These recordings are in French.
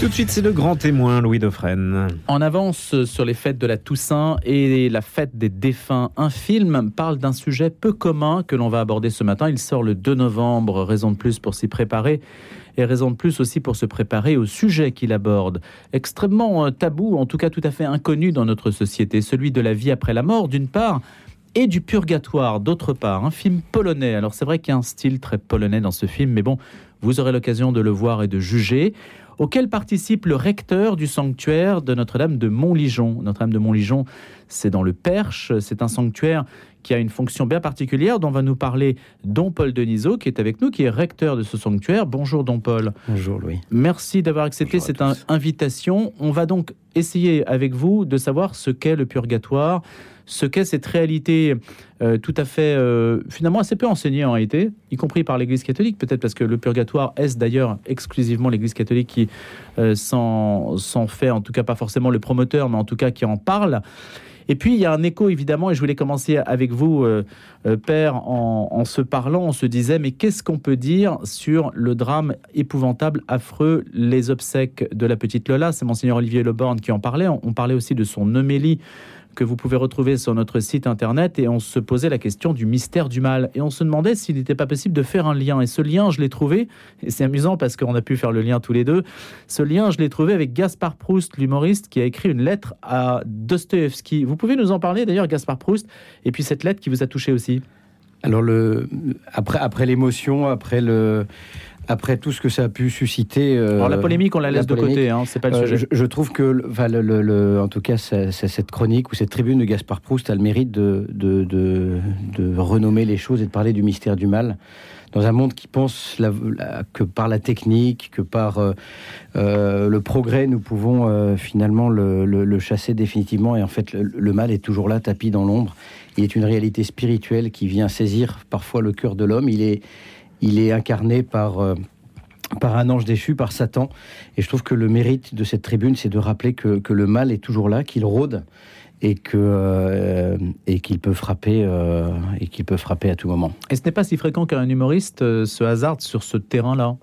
Tout de suite, c'est le grand témoin, Louis Dauphren. En avance sur les fêtes de la Toussaint et la fête des défunts, un film parle d'un sujet peu commun que l'on va aborder ce matin. Il sort le 2 novembre, raison de plus pour s'y préparer et raison de plus aussi pour se préparer au sujet qu'il aborde. Extrêmement euh, tabou, en tout cas tout à fait inconnu dans notre société, celui de la vie après la mort d'une part et du purgatoire d'autre part. Un film polonais. Alors c'est vrai qu'il y a un style très polonais dans ce film, mais bon, vous aurez l'occasion de le voir et de juger auquel participe le recteur du sanctuaire de Notre-Dame de Montligeon. Notre-Dame de Montligeon, c'est dans le Perche, c'est un sanctuaire qui a une fonction bien particulière dont va nous parler Don Paul Denisot, qui est avec nous, qui est recteur de ce sanctuaire. Bonjour Don Paul. Bonjour Louis. Merci d'avoir accepté cette invitation. On va donc essayer avec vous de savoir ce qu'est le purgatoire, ce qu'est cette réalité euh, tout à fait, euh, finalement, assez peu enseignée en réalité, y compris par l'Église catholique, peut-être parce que le purgatoire est d'ailleurs exclusivement l'Église catholique qui euh, s'en fait, en tout cas pas forcément le promoteur, mais en tout cas qui en parle. Et puis, il y a un écho, évidemment, et je voulais commencer avec vous, Père, en, se parlant, on se disait, mais qu'est-ce qu'on peut dire sur le drame épouvantable, affreux, les obsèques de la petite Lola? C'est Monseigneur Olivier Leborne qui en parlait. On, parlait aussi de son homélie que vous pouvez retrouver sur notre site internet et on se posait la question du mystère du mal. Et on se demandait s'il n'était pas possible de faire un lien. Et ce lien je l'ai trouvé et c'est amusant parce qu'on a pu faire le lien tous les deux. Ce lien je l'ai trouvé avec Gaspard Proust l'humoriste qui a écrit une lettre à Dostoevsky. Vous pouvez nous en parler d'ailleurs Gaspard Proust et puis cette lettre qui vous a touché aussi. Alors le après après l'émotion après le après tout ce que ça a pu susciter. Euh, Alors la polémique, on la laisse de côté, hein, c'est pas le euh, sujet. Je, trouve que, le, en tout cas, cette chronique ou cette tribune de Gaspard Proust a le mérite de, de, de, renommer les choses et de parler du mystère du mal dans un monde qui pense que par la technique, que par euh, le progrès, nous pouvons finalement le, chasser définitivement. Et en fait, le, mal est toujours là, tapis dans l'ombre. Il est une réalité spirituelle qui vient saisir parfois le cœur de l'homme. Il est, il est incarné par euh, par un ange déchu, par Satan. Et je trouve que le mérite de cette tribune, c'est de rappeler que, le mal est toujours là, qu'il rôde et que euh, et qu'il peut frapper euh, et qu'il peut frapper à tout moment. Et ce n'est pas si fréquent qu'un humoriste se hasarde sur ce terrain-là?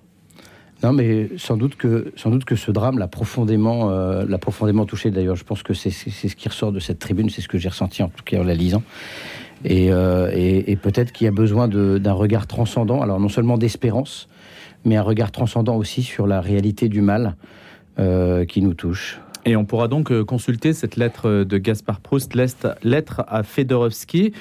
Non, mais sans doute que sans doute que ce drame l'a profondément l'a profondément touché. D'ailleurs, je pense que c'est ce qui ressort de cette tribune, c'est ce que j'ai ressenti en tout cas en la lisant. Euh, et, peut-être qu'il y a besoin d'un regard transcendant, alors non seulement d'espérance, mais un regard transcendant aussi sur la réalité du mal euh, qui nous touche. Et on pourra donc euh, consulter cette lettre de Gaspard Proust, lettre à Fedorovski.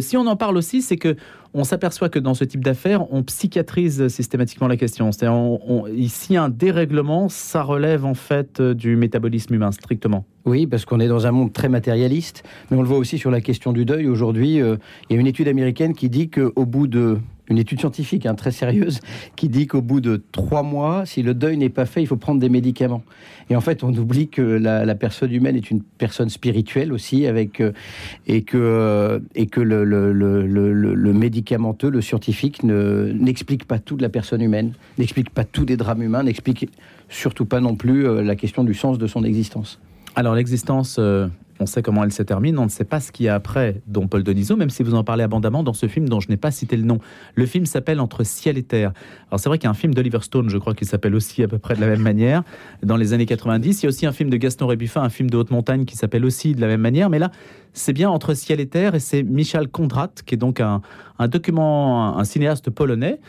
si on en parle aussi, c'est que on s'aperçoit que dans ce type d'affaires, on psychiatrise systématiquement la question. C'est-à-dire, ici, un dérèglement, ça relève en fait du métabolisme humain strictement. Oui, parce qu'on est dans un monde très matérialiste, mais on le voit aussi sur la question du deuil. Aujourd'hui, euh, il y a une étude américaine qui dit qu'au bout de une étude scientifique hein, très sérieuse qui dit qu'au bout de trois mois, si le deuil n'est pas fait, il faut prendre des médicaments. Et en fait, on oublie que la, personne humaine est une personne spirituelle aussi, avec euh, et que euh, et que le, le, le, le, médicamenteux, le scientifique, n'explique pas tout de la personne humaine, n'explique pas tout des drames humains, n'explique surtout pas non plus euh, la question du sens de son existence. Alors l'existence on sait comment elle se termine, on ne sait pas ce qu'il y a après, dont Paul Denisot, même si vous en parlez abondamment dans ce film dont je n'ai pas cité le nom. Le film s'appelle Entre ciel et terre. Alors c'est vrai qu'il y a un film d'Oliver Stone, je crois qu'il s'appelle aussi à peu près de la même manière, dans les années 90. Il y a aussi un film de Gaston Rébuffin, un film de haute montagne qui s'appelle aussi de la même manière, mais là, c'est bien Entre ciel et terre, et c'est Michal Kondrat, qui est donc un, document, un, cinéaste polonais,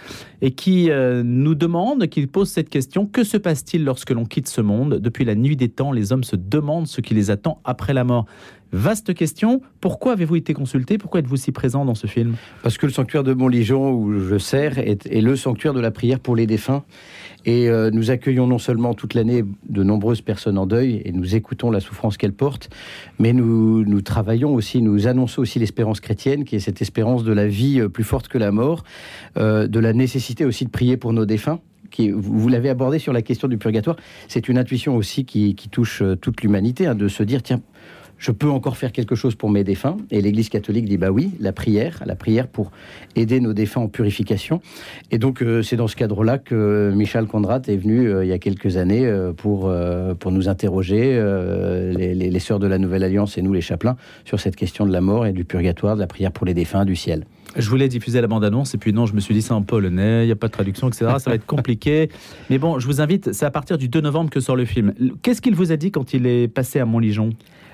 et qui euh, nous demande, qui pose cette question, que se passe-t-il lorsque l'on quitte ce monde? Depuis la nuit des temps, les hommes se demandent ce qui les attend après la mort. Vaste question. Pourquoi avez-vous été consulté? Pourquoi êtes-vous si présent dans ce film? Parce que le sanctuaire de Montligeon, où je sers, est, le sanctuaire de la prière pour les défunts. Et euh, nous accueillons non seulement toute l'année de nombreuses personnes en deuil, et nous écoutons la souffrance qu'elles portent, mais nous, travaillons aussi, nous annonçons aussi l'espérance chrétienne, qui est cette espérance de la vie euh, plus forte que la mort, euh, de la nécessité aussi de prier pour nos défunts. Vous, l'avez abordé sur la question du purgatoire, c'est une intuition aussi qui, touche toute l'humanité, hein, de se dire, tiens, je peux encore faire quelque chose pour mes défunts. Et l'Église catholique dit bah oui, la prière, la prière pour aider nos défunts en purification. Et donc euh, c'est dans ce cadre-là que Michel Condrat est venu euh, il y a quelques années euh, pour pour nous interroger les, sœurs de la Nouvelle Alliance et nous les chapelains sur cette question de la mort et du purgatoire, de la prière pour les défunts du ciel. Je voulais diffuser la bande-annonce et puis non, je me suis dit c'est en polonais, il n'y a pas de traduction, etc. Ça va être compliqué. Mais bon, je vous invite, c'est à partir du 2 novembre que sort le film. Qu'est-ce qu'il vous a dit quand il est passé à Montligeon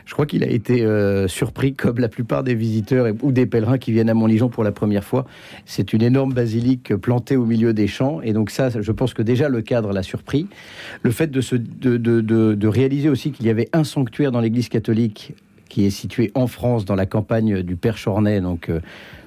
je crois qu'il a été euh, surpris, comme la plupart des visiteurs ou des pèlerins qui viennent à Montligeon pour la première fois. C'est une énorme basilique plantée au milieu des champs. Et donc ça, je pense que déjà le cadre l'a surpris. Le fait de, se, de, de, de, réaliser aussi qu'il y avait un sanctuaire dans l'Église catholique qui est situé en France, dans la campagne du Père Chornet, donc... Euh,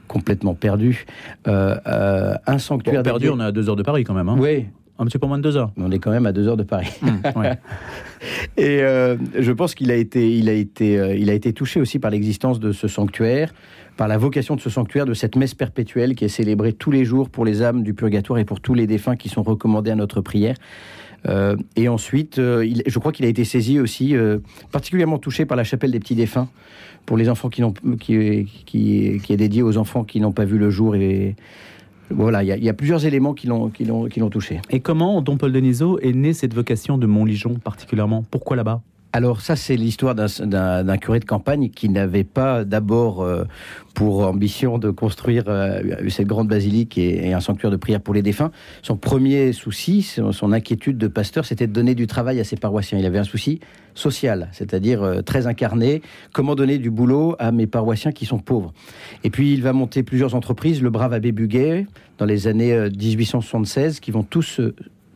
complètement perdu. Euh, un sanctuaire perdu, on est à deux heures de Paris quand même. Hein. Oui, un petit peu moins de deux heures. On est quand même à deux heures de Paris. Mmh, et euh, je pense qu'il a été, il a été, euh, il a été touché aussi par l'existence de ce sanctuaire, par la vocation de ce sanctuaire, de cette messe perpétuelle qui est célébrée tous les jours pour les âmes du purgatoire et pour tous les défunts qui sont recommandés à notre prière. Euh, et ensuite, je crois qu'il a été saisi aussi, particulièrement touché par la chapelle des petits défunts, pour les enfants qui, n'ont, qui, qui, qui est dédiée aux enfants qui n'ont pas vu le jour et voilà, il y, a plusieurs éléments qui l'ont, touché. Et comment, Don Paul Denisot, est née cette vocation de Montligeon particulièrement? Pourquoi là-bas? Alors ça, c'est l'histoire d'un curé de campagne qui n'avait pas d'abord euh, pour ambition de construire euh, cette grande basilique et, un sanctuaire de prière pour les défunts. Son premier souci, son, inquiétude de pasteur, c'était de donner du travail à ses paroissiens. Il avait un souci social, c'est-à-dire euh, très incarné. Comment donner du boulot à mes paroissiens qui sont pauvres? Et puis il va monter plusieurs entreprises, le brave abbé Buguet, dans les années 1876, qui vont tous,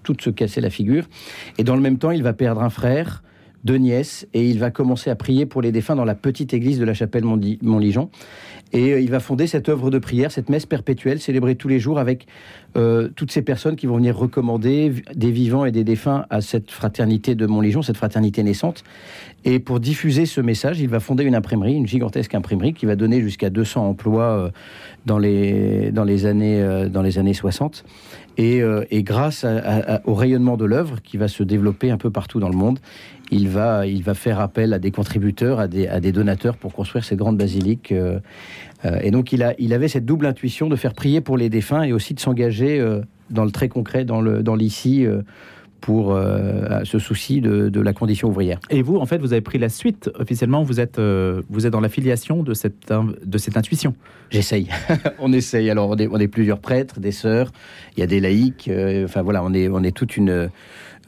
toutes se casser la figure. Et dans le même temps, il va perdre un frère deux nièces, et il va commencer à prier pour les défunts dans la petite église de la chapelle Montligeon. Et euh, il va fonder cette œuvre de prière, cette messe perpétuelle, célébrée tous les jours avec euh, toutes ces personnes qui vont venir recommander des vivants et des défunts à cette fraternité de Montligeon, cette fraternité naissante. Et pour diffuser ce message, il va fonder une imprimerie, une gigantesque imprimerie qui va donner jusqu'à 200 emplois euh, dans, les, dans, les années, dans les années 60. Et, et grâce au rayonnement de l'œuvre qui va se développer un peu partout dans le monde, il va, il va faire appel à des contributeurs, à des, à des donateurs pour construire cette grande basilique. Euh, euh, et donc il, a, il avait cette double intuition de faire prier pour les défunts et aussi de s'engager euh, dans le très concret, dans l'ici. Dans pour ce souci de, de, la condition ouvrière. Et vous, en fait, vous avez pris la suite officiellement. Vous êtes, vous êtes dans l'affiliation de cette, de cette intuition. J'essaye. on essaye. Alors, on est, on est, plusieurs prêtres, des sœurs. Il y a des laïcs. enfin voilà, on est, on est toute une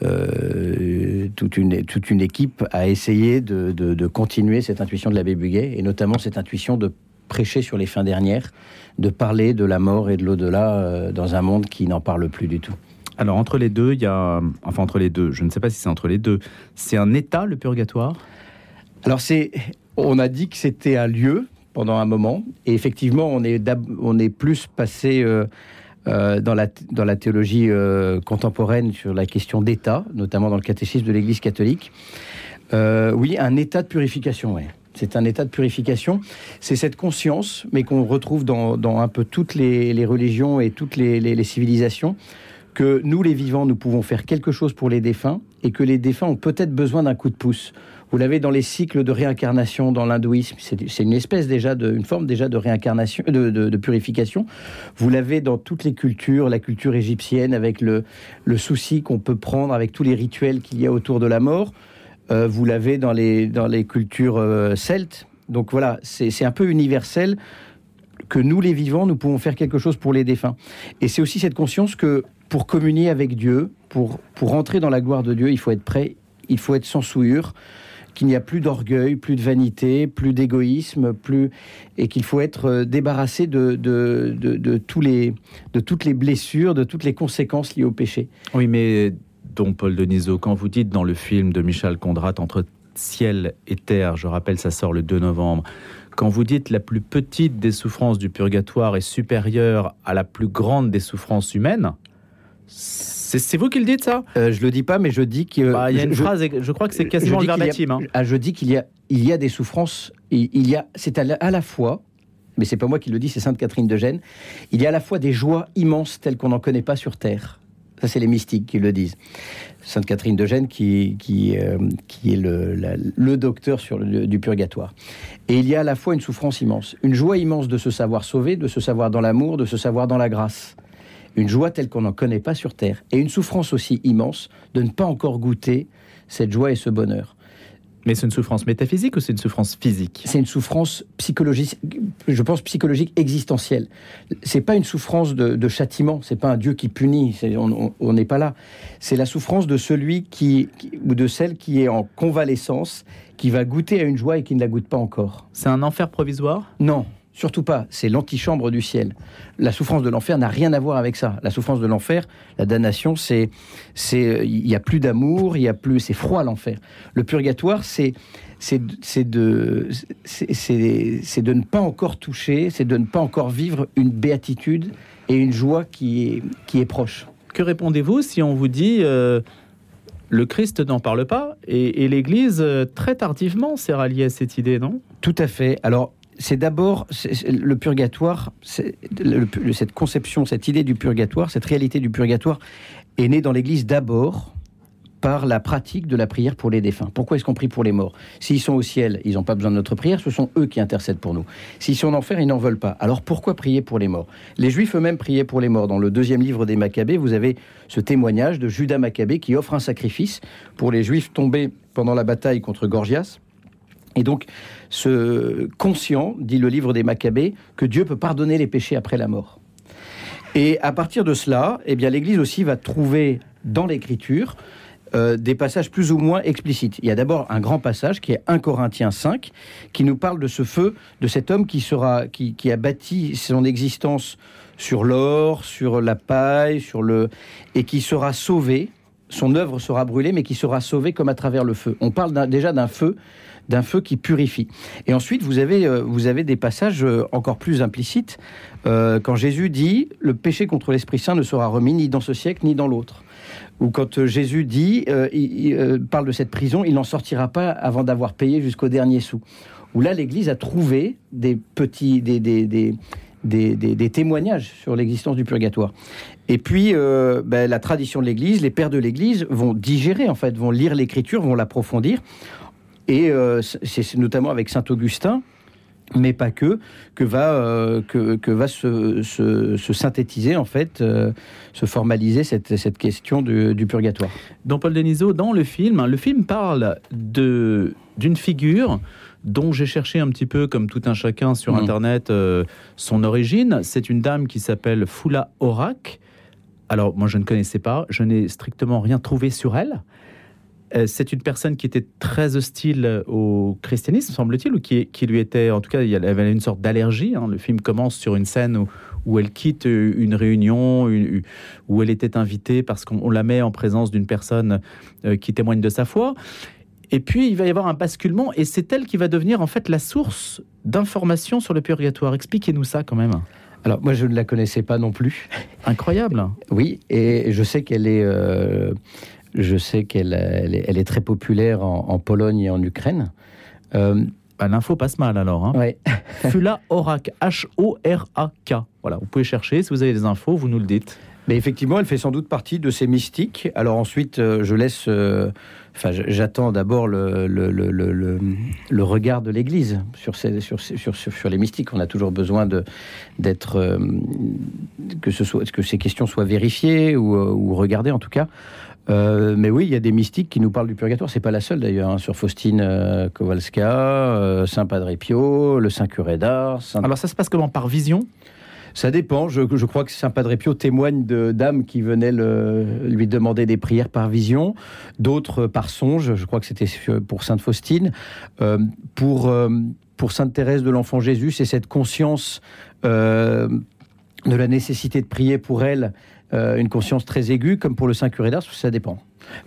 euh, toute, une, toute une équipe a essayé de, de, continuer cette intuition de l'abbé Buguet, et notamment cette intuition de prêcher sur les fins dernières, de parler de la mort et de l'au-delà euh, dans un monde qui n'en parle plus du tout. Alors entre les deux, il y a, enfin entre les deux, je ne sais pas si c'est entre les deux, c'est un état le purgatoire? Alors c'est, on a dit que c'était un lieu pendant un moment, et effectivement on est, on est plus passé euh, euh, dans, la, dans la théologie euh, contemporaine sur la question d'État, notamment dans le catéchisme de l'Église catholique. Euh, oui, un état de purification, oui. C'est un état de purification. C'est cette conscience, mais qu'on retrouve dans, dans, un peu toutes les, religions et toutes les, les, les civilisations, que nous, les vivants, nous pouvons faire quelque chose pour les défunts et que les défunts ont peut-être besoin d'un coup de pouce. Vous l'avez dans les cycles de réincarnation dans l'hindouisme. C'est une espèce déjà de, une forme déjà de réincarnation, de, purification. Vous l'avez dans toutes les cultures, la culture égyptienne avec le, le souci qu'on peut prendre avec tous les rituels qu'il y a autour de la mort. Euh, vous l'avez dans les, dans les cultures euh, celtes. Donc voilà, c'est un peu universel que nous, les vivants, nous pouvons faire quelque chose pour les défunts. Et c'est aussi cette conscience que pour communier avec Dieu, pour, pour entrer dans la gloire de Dieu, il faut être prêt, il faut être sans souillure qu'il n'y a plus d'orgueil, plus de vanité, plus d'égoïsme, plus et qu'il faut être euh, débarrassé de, de, de, tous les, de toutes les blessures, de toutes les conséquences liées au péché. Oui, mais Don Paul Denisot, quand vous dites dans le film de Michel Condrat entre ciel et terre, je rappelle, ça sort le 2 novembre. Quand vous dites la plus petite des souffrances du purgatoire est supérieure à la plus grande des souffrances humaines, c'est vous qui le dites, ça? Euh, Je le dis pas, mais je dis que. Bah, il y a une phrase, je crois que c'est quasiment le verbatim. Hein. Ah, je dis qu'il y a, il y a des souffrances. Il y a, c'est à, la, fois, mais c'est pas moi qui le dis, c'est Sainte Catherine de Gênes. Il y a à la fois des joies immenses telles qu'on n'en connaît pas sur terre. Ça, c'est les mystiques qui le disent. Sainte Catherine de Gênes, qui, qui, euh, qui est le, le, docteur sur le, du purgatoire. Et il y a à la fois une souffrance immense, une joie immense de se savoir sauvé, de se savoir dans l'amour, de se savoir dans la grâce une joie telle qu'on n'en connaît pas sur Terre, et une souffrance aussi immense de ne pas encore goûter cette joie et ce bonheur. Mais c'est une souffrance métaphysique ou c'est une souffrance physique? C'est une souffrance psychologique, je pense psychologique existentielle. C'est pas une souffrance de, châtiment, c'est pas un Dieu qui punit, on n'est pas là. C'est la souffrance de celui qui, ou de celle qui est en convalescence, qui va goûter à une joie et qui ne la goûte pas encore. C'est un enfer provisoire? Non, Surtout pas, c'est l'antichambre du ciel. La souffrance de l'enfer n'a rien à voir avec ça. La souffrance de l'enfer, la damnation, c'est, c'est, il y a plus d'amour, il y a plus, c'est froid l'enfer. Le purgatoire, c'est, c'est, c'est de, c'est, c'est de ne pas encore toucher, c'est de ne pas encore vivre une béatitude et une joie qui est, qui est proche. Que répondez-vous si on vous dit euh, le Christ n'en parle pas et, et l'Église euh, très tardivement s'est ralliée à cette idée, non? Tout à fait. Alors c'est d'abord le purgatoire, cette conception, cette idée du purgatoire, cette réalité du purgatoire est née dans l'Église d'abord par la pratique de la prière pour les défunts. Pourquoi est-ce qu'on prie pour les morts? S'ils sont au ciel, ils n'ont pas besoin de notre prière, ce sont eux qui intercèdent pour nous. S'ils sont en enfer, ils n'en veulent pas. Alors pourquoi prier pour les morts? Les Juifs eux-mêmes priaient pour les morts. Dans le deuxième livre des Maccabées, vous avez ce témoignage de Judas Maccabée qui offre un sacrifice pour les Juifs tombés pendant la bataille contre Gorgias. Et donc, ce conscient, dit le livre des Maccabées, que Dieu peut pardonner les péchés après la mort. Et à partir de cela, eh bien, l'Église aussi va trouver dans l'Écriture euh, des passages plus ou moins explicites. Il y a d'abord un grand passage qui est 1 Corinthiens 5, qui nous parle de ce feu, de cet homme qui, sera, qui, qui a bâti son existence sur l'or, sur la paille, sur le, et qui sera sauvé. Son œuvre sera brûlée, mais qui sera sauvé comme à travers le feu. On parle déjà d'un feu d'un feu qui purifie. Et ensuite, vous avez, euh, vous avez des passages euh, encore plus implicites, euh, quand Jésus dit « le péché contre l'Esprit Saint ne sera remis ni dans ce siècle ni dans l'autre ». Ou quand Jésus dit, il, parle de cette prison, il n'en sortira pas avant d'avoir payé jusqu'au dernier sou. Où là, l'Église a trouvé des petits, des, témoignages sur l'existence du purgatoire. Et puis, ben, la tradition de l'Église, les pères de l'Église vont digérer, en fait, vont lire l'Écriture, vont l'approfondir, et euh, c'est notamment avec Saint Augustin, mais pas que, que va, euh, que, va se, synthétiser, en fait, euh, se formaliser cette, cette question du, purgatoire. Dans Paul Denisot, dans le film, le film parle d'une figure dont j'ai cherché un petit peu, comme tout un chacun sur mmh. Internet, son origine. C'est une dame qui s'appelle Fula Orak. Alors, moi, je ne connaissais pas, je n'ai strictement rien trouvé sur elle. Euh, c'est une personne qui était très hostile au christianisme, semble-t-il, ou qui, lui était, en tout cas, elle avait une sorte d'allergie. Hein. Le film commence sur une scène où, elle quitte une réunion, où elle était invitée parce qu'on la met en présence d'une personne euh, qui témoigne de sa foi. Et puis, il va y avoir un basculement, et c'est elle qui va devenir en fait la source d'informations sur le purgatoire. Expliquez-nous ça quand même. Alors moi je ne la connaissais pas non plus. Incroyable. Oui, et je sais qu'elle est, euh, je sais qu'elle elle est, très populaire en, Pologne et en Ukraine. Euh, bah, L'info passe mal alors. Hein. Ouais. Fula Orak, H-O-R-A-K. Voilà, vous pouvez chercher, si vous avez des infos, vous nous le dites. Mais effectivement, elle fait sans doute partie de ces mystiques. Alors ensuite, euh, je laisse... Euh, enfin, j'attends d'abord le, le, le, le, regard de l'Église sur, ces, sur, sur, sur, les mystiques. On a toujours besoin d'être... Euh, que, ce soit, que ces questions soient vérifiées ou, ou regardées en tout cas. Mais oui, il y a des mystiques qui nous parlent du purgatoire. C'est pas la seule d'ailleurs. Hein, sur Faustine Kowalska, Saint Padre Pio, le Saint Curé d'Ars. Alors ça se passe comment? Par vision? Ça dépend. Je, crois que Saint Padre Pio témoigne de dames qui venaient lui demander des prières par vision, d'autres par songe. Je crois que c'était pour Sainte Faustine. pour, pour Sainte Thérèse de l'Enfant Jésus, c'est cette conscience de la nécessité de prier pour elle euh, une conscience très aiguë, comme pour le Saint Curé d'Ars, ça dépend.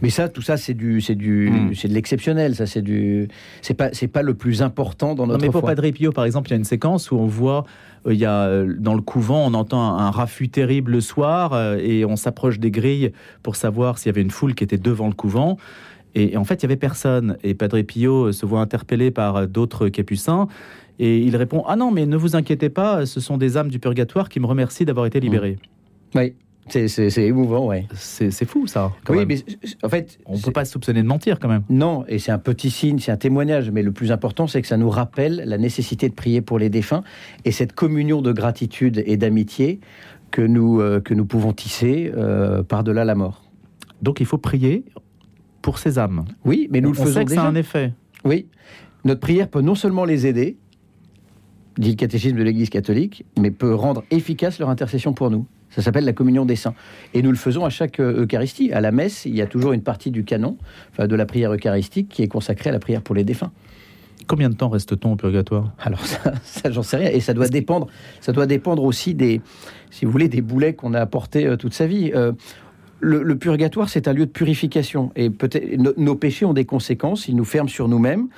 Mais ça, tout ça, c'est du, c'est du, hmm. c'est de l'exceptionnel. Ça, c'est du, c'est pas, c'est pas le plus important dans notre. Non, mais pour Padre Pio, par exemple, il y a une séquence où on voit, euh, il y a euh, dans le couvent, on entend un, raffut terrible le soir, et on s'approche des grilles pour savoir s'il y avait une foule qui était devant le couvent. Et, en fait, il y avait personne. Et Padre Pio se voit interpellé par d'autres capucins. Et il répond Ah non, mais ne vous inquiétez pas, ce sont des âmes du purgatoire qui me remercient d'avoir été libérées. Oui. C'est émouvant, ouais. C'est fou, ça. oui, mais en fait. On ne peut pas se soupçonner de mentir, quand même. Non, et c'est un petit signe, c'est un témoignage, mais le plus important, c'est que ça nous rappelle la nécessité de prier pour les défunts et cette communion de gratitude et d'amitié que, nous euh, que nous pouvons tisser euh, par-delà la mort. Donc il faut prier pour ces âmes. Oui, mais nous le faisons sait que ça a un effet. Oui, notre prière peut non seulement les aider, dit le catéchisme de l'Église catholique, mais peut rendre efficace leur intercession pour nous. Ça s'appelle la communion des saints. Et nous le faisons à chaque euh, Eucharistie. À la messe, il y a toujours une partie du canon, enfin de la prière eucharistique, qui est consacrée à la prière pour les défunts. Combien de temps reste-t-on au purgatoire? Alors ça, j'en sais rien. Et ça doit dépendre. Ça doit dépendre aussi des, si vous voulez, des boulets qu'on a apportés euh, toute sa vie. Euh, le, purgatoire, c'est un lieu de purification. Et peut-être nos péchés ont des conséquences. Ils nous ferment sur nous-mêmes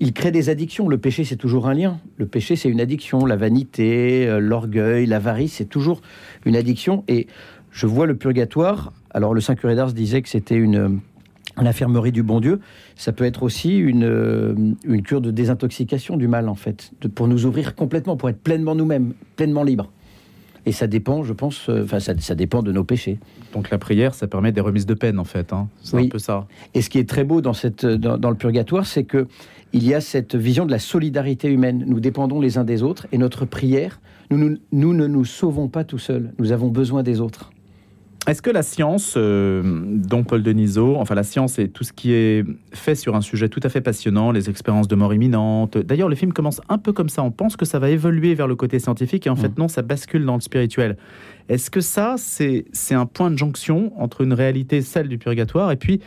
il crée des addictions. Le péché, c'est toujours un lien. Le péché, c'est une addiction. La vanité, euh, l'orgueil, l'avarice, c'est toujours une addiction. Et je vois le purgatoire. Alors, le Saint Curé d'Ars disait que c'était une, infirmerie du bon Dieu. Ça peut être aussi une, euh, une cure de désintoxication du mal, en fait, pour nous ouvrir complètement, pour être pleinement nous-mêmes, pleinement libres. Et ça dépend, je pense, euh, enfin, ça, dépend de nos péchés. Donc la prière, ça permet des remises de peine, en fait. Hein. C'est un peu ça. Et ce qui est très beau dans, cette, dans, le purgatoire, c'est que il y a cette vision de la solidarité humaine. Nous dépendons les uns des autres et notre prière, nous, nous, ne nous sauvons pas tout seuls. Nous avons besoin des autres. Est-ce que la science, euh, dont Paul Denisot, enfin la science et tout ce qui est fait sur un sujet tout à fait passionnant, les expériences de mort imminente, d'ailleurs le film commence un peu comme ça, on pense que ça va évoluer vers le côté scientifique et en fait mm. non, ça bascule dans le spirituel. Est-ce que ça, c'est un point de jonction entre une réalité, celle du purgatoire, et puis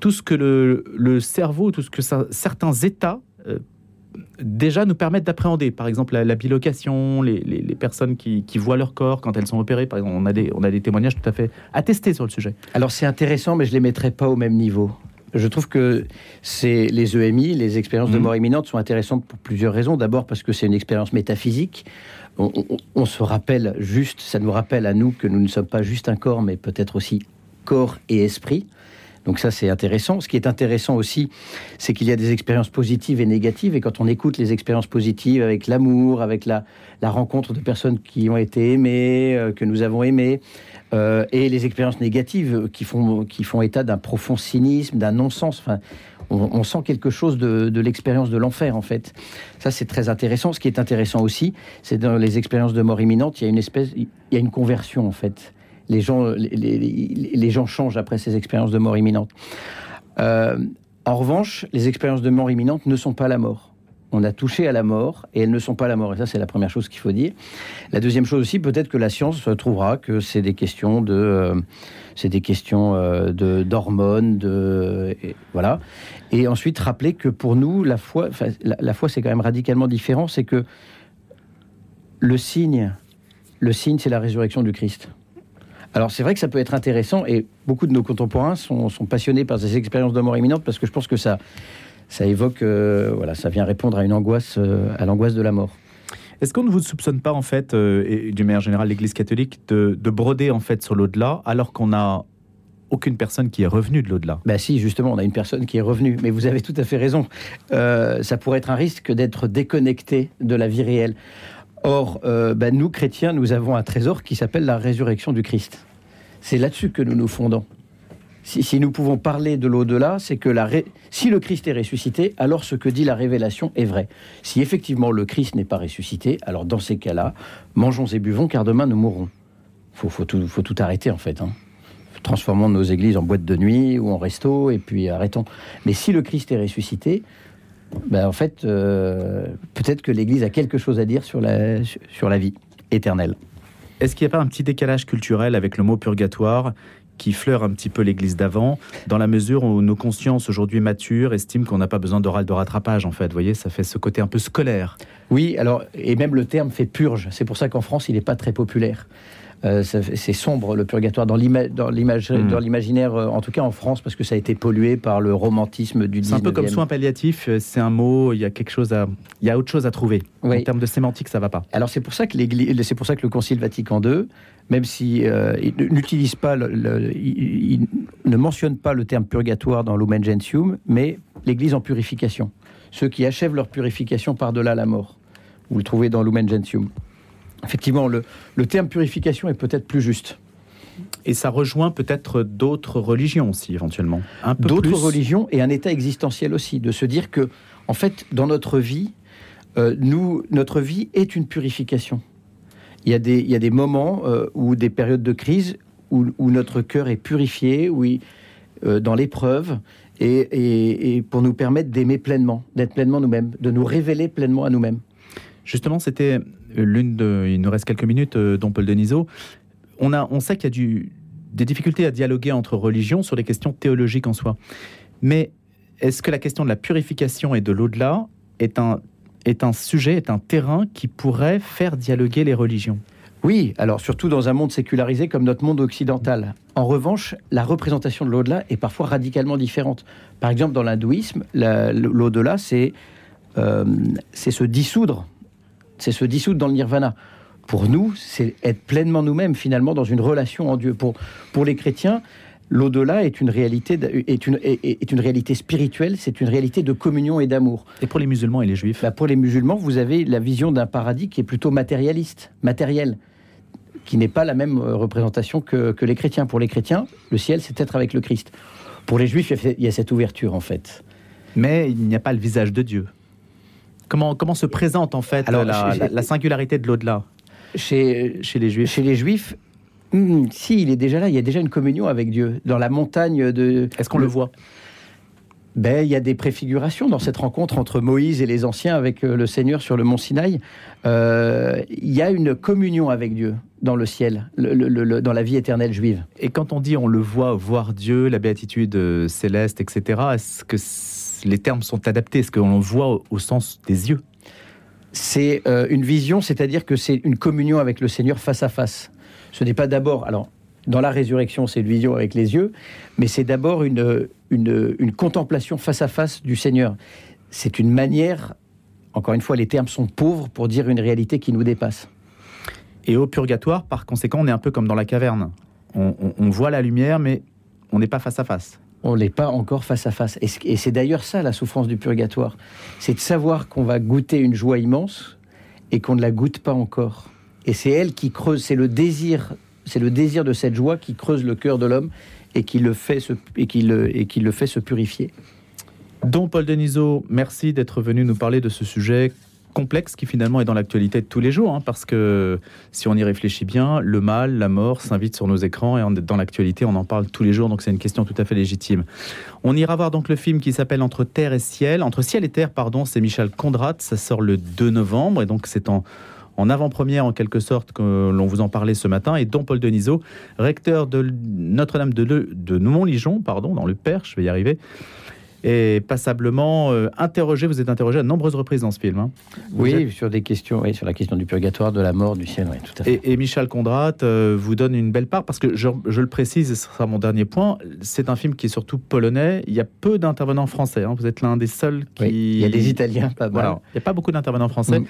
tout ce que le, cerveau, tout ce que certains états euh, déjà nous permettent d'appréhender. Par exemple, la, bilocation, les, personnes qui, voient leur corps quand elles sont opérées. Par exemple, on a, des, on a des témoignages tout à fait attestés sur le sujet. Alors c'est intéressant, mais je ne les mettrai pas au même niveau. Je trouve que c'est les EMI, les expériences de mmh. mort imminente, sont intéressantes pour plusieurs raisons. D'abord parce que c'est une expérience métaphysique. on, se rappelle juste, ça nous rappelle à nous que nous ne sommes pas juste un corps, mais peut-être aussi corps et esprit. Donc ça, c'est intéressant. Ce qui est intéressant aussi, c'est qu'il y a des expériences positives et négatives. Et quand on écoute les expériences positives avec l'amour, avec la, rencontre de personnes qui ont été aimées, euh, que nous avons aimées, euh, et les expériences négatives qui font, qui font état d'un profond cynisme, d'un non-sens. Enfin, on, sent quelque chose de l'expérience de l'enfer, en fait. Ça, c'est très intéressant. Ce qui est intéressant aussi, c'est dans les expériences de mort imminente, il y a une espèce, il y a une conversion, en fait les gens, les, gens changent après ces expériences de mort imminente. Euh, en revanche, les expériences de mort imminente ne sont pas la mort. On a touché à la mort et elles ne sont pas la mort. Et ça, c'est la première chose qu'il faut dire. La deuxième chose aussi, peut-être que la science trouvera que c'est des questions de, euh, c'est des questions euh, de d'hormones, de voilà. Et ensuite, rappeler que pour nous, la foi, la foi, c'est quand même radicalement différent. C'est que le signe, le signe, c'est la résurrection du Christ. Alors c'est vrai que ça peut être intéressant et beaucoup de nos contemporains sont, passionnés par ces expériences de mort imminente parce que je pense que ça, ça évoque, euh, voilà, ça vient répondre à une angoisse, euh, à l'angoisse de la mort. Est-ce qu'on ne vous soupçonne pas en fait, euh, et d'une manière générale l'Église catholique, de, broder en fait sur l'au-delà alors qu'on a aucune personne qui est revenue de l'au-delà? Ben si, justement, on a une personne qui est revenue. Mais vous avez tout à fait raison. ça pourrait être un risque d'être déconnecté de la vie réelle. Or, euh, ben, nous, chrétiens, nous avons un trésor qui s'appelle la résurrection du Christ. C'est là-dessus que nous nous fondons. Si, nous pouvons parler de l'au-delà, c'est que si le Christ est ressuscité, alors ce que dit la révélation est vrai. Si effectivement le Christ n'est pas ressuscité, alors dans ces cas-là, mangeons et buvons, car demain nous mourrons. Il faut, tout, arrêter en fait. Hein. Transformons nos églises en boîte de nuit ou en resto, et puis arrêtons. Mais si le Christ est ressuscité, ben, en fait, euh, peut-être que l'Église a quelque chose à dire sur la, sur la vie éternelle. Est-ce qu'il n'y a pas un petit décalage culturel avec le mot purgatoire qui fleure un petit peu l'Église d'avant, dans la mesure où nos consciences aujourd'hui matures estiment qu'on n'a pas besoin d'oral de rattrapage, en fait? Vous voyez, ça fait ce côté un peu scolaire. Oui, alors, et même le terme fait purge. C'est pour ça qu'en France, il n'est pas très populaire. Euh, c'est sombre le purgatoire dans hmm. l'imaginaire, euh, en tout cas en France, parce que ça a été pollué par le romantisme du 19e. C'est un peu comme soin palliatif, euh, c'est un mot, il y a quelque chose à, il y a autre chose à trouver. En termes de sémantique, ça va pas. Alors c'est pour ça que c'est pour ça que le Concile Vatican II, même si n'utilise pas, il, ne mentionne pas le terme purgatoire dans Lumen Gentium, mais l'Église en purification, ceux qui achèvent leur purification par-delà la mort. Vous le trouvez dans Lumen Gentium effectivement, le, terme purification est peut-être plus juste. Et ça rejoint peut-être d'autres religions aussi, éventuellement. D'autres religions et un état existentiel aussi, de se dire que, en fait, dans notre vie, euh, nous, notre vie est une purification. Il y a des, il y des moments euh, ou des périodes de crise où, notre cœur est purifié, où dans l'épreuve, et, pour nous permettre d'aimer pleinement, d'être pleinement nous-mêmes, de nous révéler pleinement à nous-mêmes. Justement, c'était l'une de. Il nous reste quelques minutes, dont Paul Denisot. On, a, on sait qu'il y a du, des difficultés à dialoguer entre religions sur les questions théologiques en soi. Mais est-ce que la question de la purification et de l'au-delà est un, est un sujet, est un terrain qui pourrait faire dialoguer les religions? Oui, alors surtout dans un monde sécularisé comme notre monde occidental. En revanche, la représentation de l'au-delà est parfois radicalement différente. Par exemple, dans l'hindouisme, l'au-delà, c'est euh, c'est se dissoudre, c'est se dissoudre dans le nirvana. Pour nous, c'est être pleinement nous-mêmes finalement dans une relation en Dieu. Pour, pour les chrétiens, l'au-delà est une réalité est une, est, une réalité spirituelle, c'est une réalité de communion et d'amour. Et pour les musulmans et les juifs bah, Pour les musulmans, vous avez la vision d'un paradis qui est plutôt matérialiste, matériel, qui n'est pas la même euh, représentation que, que les chrétiens. Pour les chrétiens, le ciel, c'est être avec le Christ. Pour les juifs, il y a cette ouverture en fait. Mais il n'y a pas le visage de Dieu. Comment, comment se présente en fait la, singularité de l'au-delà chez, chez les juifs Chez les juifs, hmm, si, il est déjà là, il y a déjà une communion avec Dieu. Dans la montagne de... Est-ce qu'on le, voit? Ben, il y a des préfigurations dans cette rencontre entre Moïse et les anciens avec euh, le Seigneur sur le mont Sinaï. Euh, il y a une communion avec Dieu dans le ciel, dans la vie éternelle juive. Et quand on dit on le voit, voir Dieu, la béatitude euh, céleste, etc., est-ce que les termes sont adaptés Est-ce qu'on voit au sens des yeux? C'est euh, une vision, c'est-à-dire que c'est une communion avec le Seigneur face à face. Ce n'est pas d'abord, alors dans la résurrection, c'est une vision avec les yeux, mais c'est d'abord une, une, contemplation face à face du Seigneur. C'est une manière, encore une fois, les termes sont pauvres pour dire une réalité qui nous dépasse. Et au purgatoire, par conséquent, on est un peu comme dans la caverne. on voit la lumière, mais on n'est pas face à face on n'est pas encore face à face. Et c'est d'ailleurs ça la souffrance du purgatoire. C'est de savoir qu'on va goûter une joie immense et qu'on ne la goûte pas encore. Et c'est elle qui creuse, c'est le désir, c'est le désir de cette joie qui creuse le cœur de l'homme et qui le fait se, et qui le, et qui le fait se purifier. Don Paul Denisot, merci d'être venu nous parler de ce sujet complexe qui finalement est dans l'actualité de tous les jours, hein, parce que si on y réfléchit bien, le mal, la mort s'invite sur nos écrans et dans l'actualité on en parle tous les jours, donc c'est une question tout à fait légitime. On ira voir donc le film qui s'appelle Entre terre et ciel, entre ciel et terre, pardon, c'est Michel Condrat, ça sort le 2 novembre et donc c'est en en avant-première en quelque sorte que l'on vous en parlait ce matin et Don Paul Denisot, recteur de Notre-Dame de, de Montligeon, pardon, dans le Perche, je vais y arriver, et passablement euh, interrogé. Vous êtes interrogé à nombreuses reprises dans ce film. Hein. Oui, sur des questions, oui, sur la question du purgatoire, de la mort, du ciel, oui, tout à fait. Et, Michel Condrat euh, vous donne une belle part parce que je, le précise, et ce sera mon dernier point. C'est un film qui est surtout polonais. Il y a peu d'intervenants français. Hein. Vous êtes l'un des seuls qui. il y a des Italiens, pas mal. Il n'y a pas beaucoup d'intervenants français. Mm.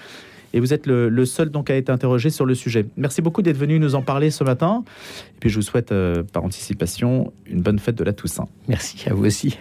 Et vous êtes le, seul donc à être interrogé sur le sujet. Merci beaucoup d'être venu nous en parler ce matin. Et puis je vous souhaite euh, par anticipation une bonne fête de la Toussaint. Merci à vous aussi.